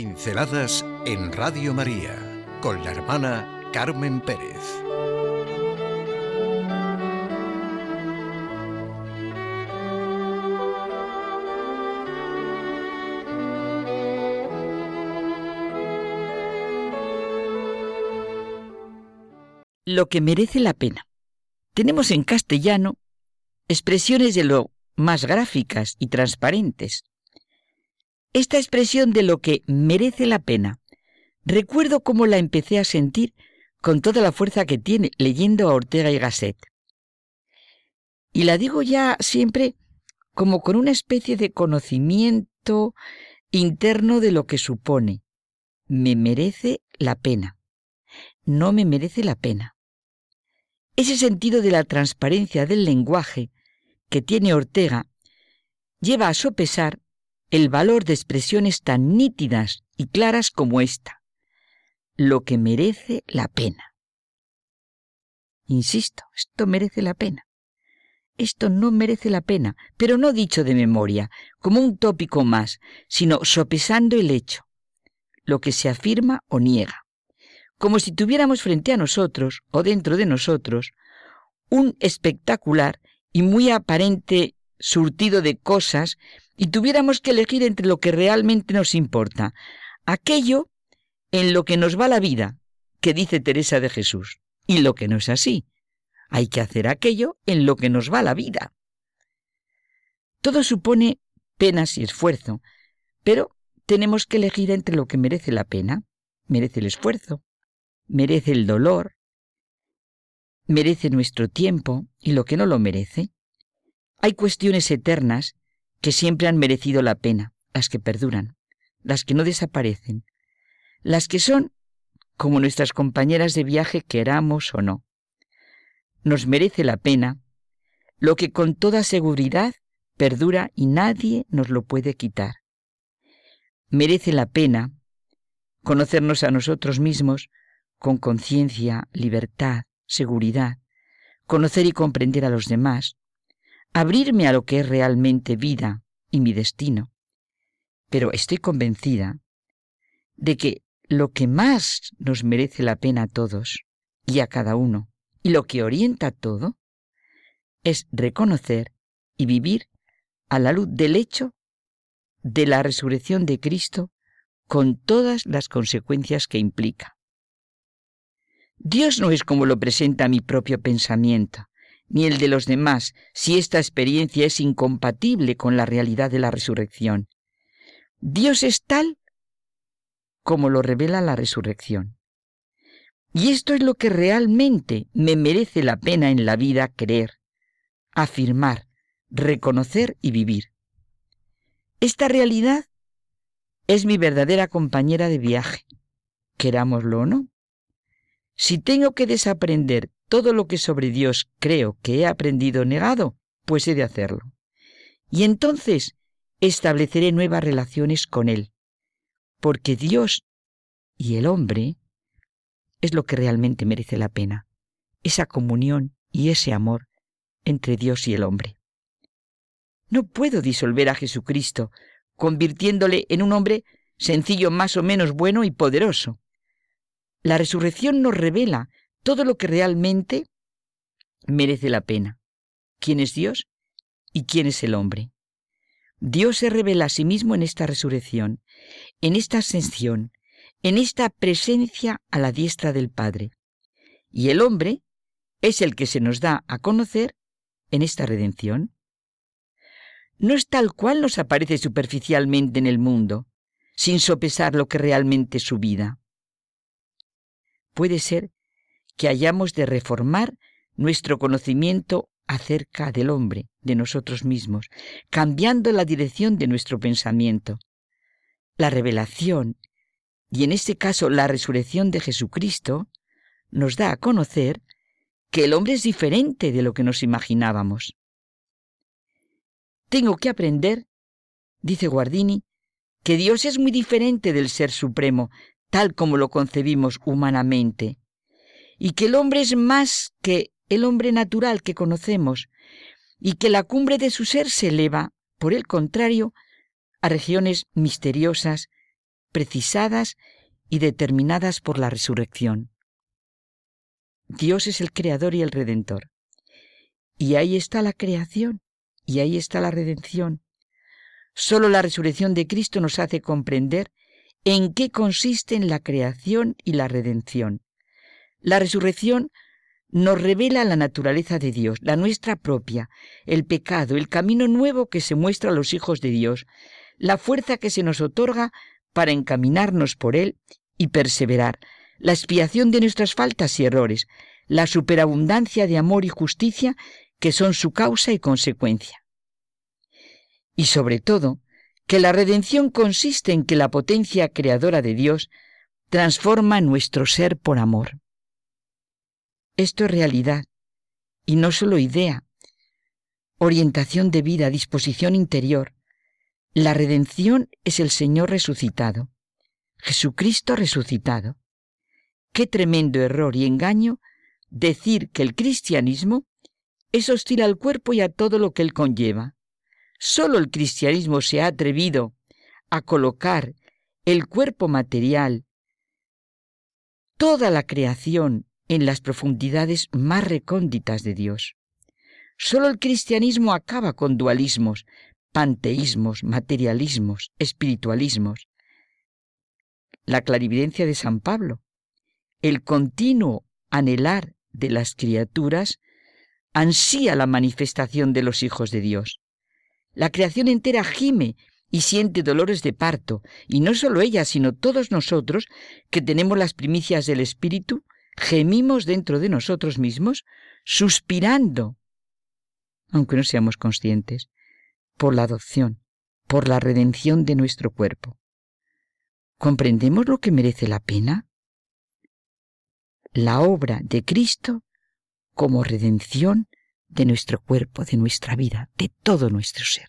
Pinceladas en Radio María con la hermana Carmen Pérez. Lo que merece la pena. Tenemos en castellano expresiones de lo más gráficas y transparentes. Esta expresión de lo que merece la pena, recuerdo cómo la empecé a sentir con toda la fuerza que tiene leyendo a Ortega y Gasset. Y la digo ya siempre como con una especie de conocimiento interno de lo que supone. Me merece la pena. No me merece la pena. Ese sentido de la transparencia del lenguaje que tiene Ortega lleva a sopesar el valor de expresiones tan nítidas y claras como esta, lo que merece la pena. Insisto, esto merece la pena. Esto no merece la pena, pero no dicho de memoria, como un tópico más, sino sopesando el hecho, lo que se afirma o niega, como si tuviéramos frente a nosotros o dentro de nosotros un espectacular y muy aparente surtido de cosas y tuviéramos que elegir entre lo que realmente nos importa, aquello en lo que nos va la vida, que dice Teresa de Jesús, y lo que no es así. Hay que hacer aquello en lo que nos va la vida. Todo supone penas y esfuerzo, pero tenemos que elegir entre lo que merece la pena, merece el esfuerzo, merece el dolor, merece nuestro tiempo y lo que no lo merece. Hay cuestiones eternas que siempre han merecido la pena, las que perduran, las que no desaparecen, las que son como nuestras compañeras de viaje queramos o no. Nos merece la pena lo que con toda seguridad perdura y nadie nos lo puede quitar. Merece la pena conocernos a nosotros mismos con conciencia, libertad, seguridad, conocer y comprender a los demás, abrirme a lo que es realmente vida y mi destino. Pero estoy convencida de que lo que más nos merece la pena a todos y a cada uno, y lo que orienta todo, es reconocer y vivir a la luz del hecho de la resurrección de Cristo con todas las consecuencias que implica. Dios no es como lo presenta mi propio pensamiento, ni el de los demás, si esta experiencia es incompatible con la realidad de la resurrección. Dios es tal como lo revela la resurrección. Y esto es lo que realmente me merece la pena en la vida creer, afirmar, reconocer y vivir. Esta realidad es mi verdadera compañera de viaje, querámoslo o no. Si tengo que desaprender todo lo que sobre Dios creo que he aprendido negado, pues he de hacerlo. Y entonces estableceré nuevas relaciones con Él, porque Dios y el hombre es lo que realmente merece la pena, esa comunión y ese amor entre Dios y el hombre. No puedo disolver a Jesucristo, convirtiéndole en un hombre sencillo más o menos bueno y poderoso. La resurrección nos revela todo lo que realmente merece la pena. ¿Quién es Dios y quién es el hombre? Dios se revela a sí mismo en esta resurrección, en esta ascensión, en esta presencia a la diestra del Padre. Y el hombre es el que se nos da a conocer en esta redención. No es tal cual nos aparece superficialmente en el mundo, sin sopesar lo que realmente es su vida puede ser que hayamos de reformar nuestro conocimiento acerca del hombre, de nosotros mismos, cambiando la dirección de nuestro pensamiento. La revelación, y en este caso la resurrección de Jesucristo, nos da a conocer que el hombre es diferente de lo que nos imaginábamos. Tengo que aprender, dice Guardini, que Dios es muy diferente del Ser Supremo, tal como lo concebimos humanamente, y que el hombre es más que el hombre natural que conocemos, y que la cumbre de su ser se eleva, por el contrario, a regiones misteriosas precisadas y determinadas por la resurrección. Dios es el creador y el redentor. Y ahí está la creación y ahí está la redención. Solo la resurrección de Cristo nos hace comprender en qué consisten la creación y la redención. La resurrección nos revela la naturaleza de Dios, la nuestra propia, el pecado, el camino nuevo que se muestra a los hijos de Dios, la fuerza que se nos otorga para encaminarnos por Él y perseverar, la expiación de nuestras faltas y errores, la superabundancia de amor y justicia que son su causa y consecuencia. Y sobre todo, que la redención consiste en que la potencia creadora de Dios transforma nuestro ser por amor. Esto es realidad, y no solo idea, orientación de vida, disposición interior. La redención es el Señor resucitado, Jesucristo resucitado. Qué tremendo error y engaño decir que el cristianismo es hostil al cuerpo y a todo lo que él conlleva. Solo el cristianismo se ha atrevido a colocar el cuerpo material, toda la creación en las profundidades más recónditas de Dios. Solo el cristianismo acaba con dualismos, panteísmos, materialismos, espiritualismos. La clarividencia de San Pablo, el continuo anhelar de las criaturas, ansía la manifestación de los hijos de Dios. La creación entera gime y siente dolores de parto, y no solo ella, sino todos nosotros, que tenemos las primicias del Espíritu, gemimos dentro de nosotros mismos, suspirando, aunque no seamos conscientes, por la adopción, por la redención de nuestro cuerpo. ¿Comprendemos lo que merece la pena? La obra de Cristo como redención de nuestro cuerpo, de nuestra vida, de todo nuestro ser.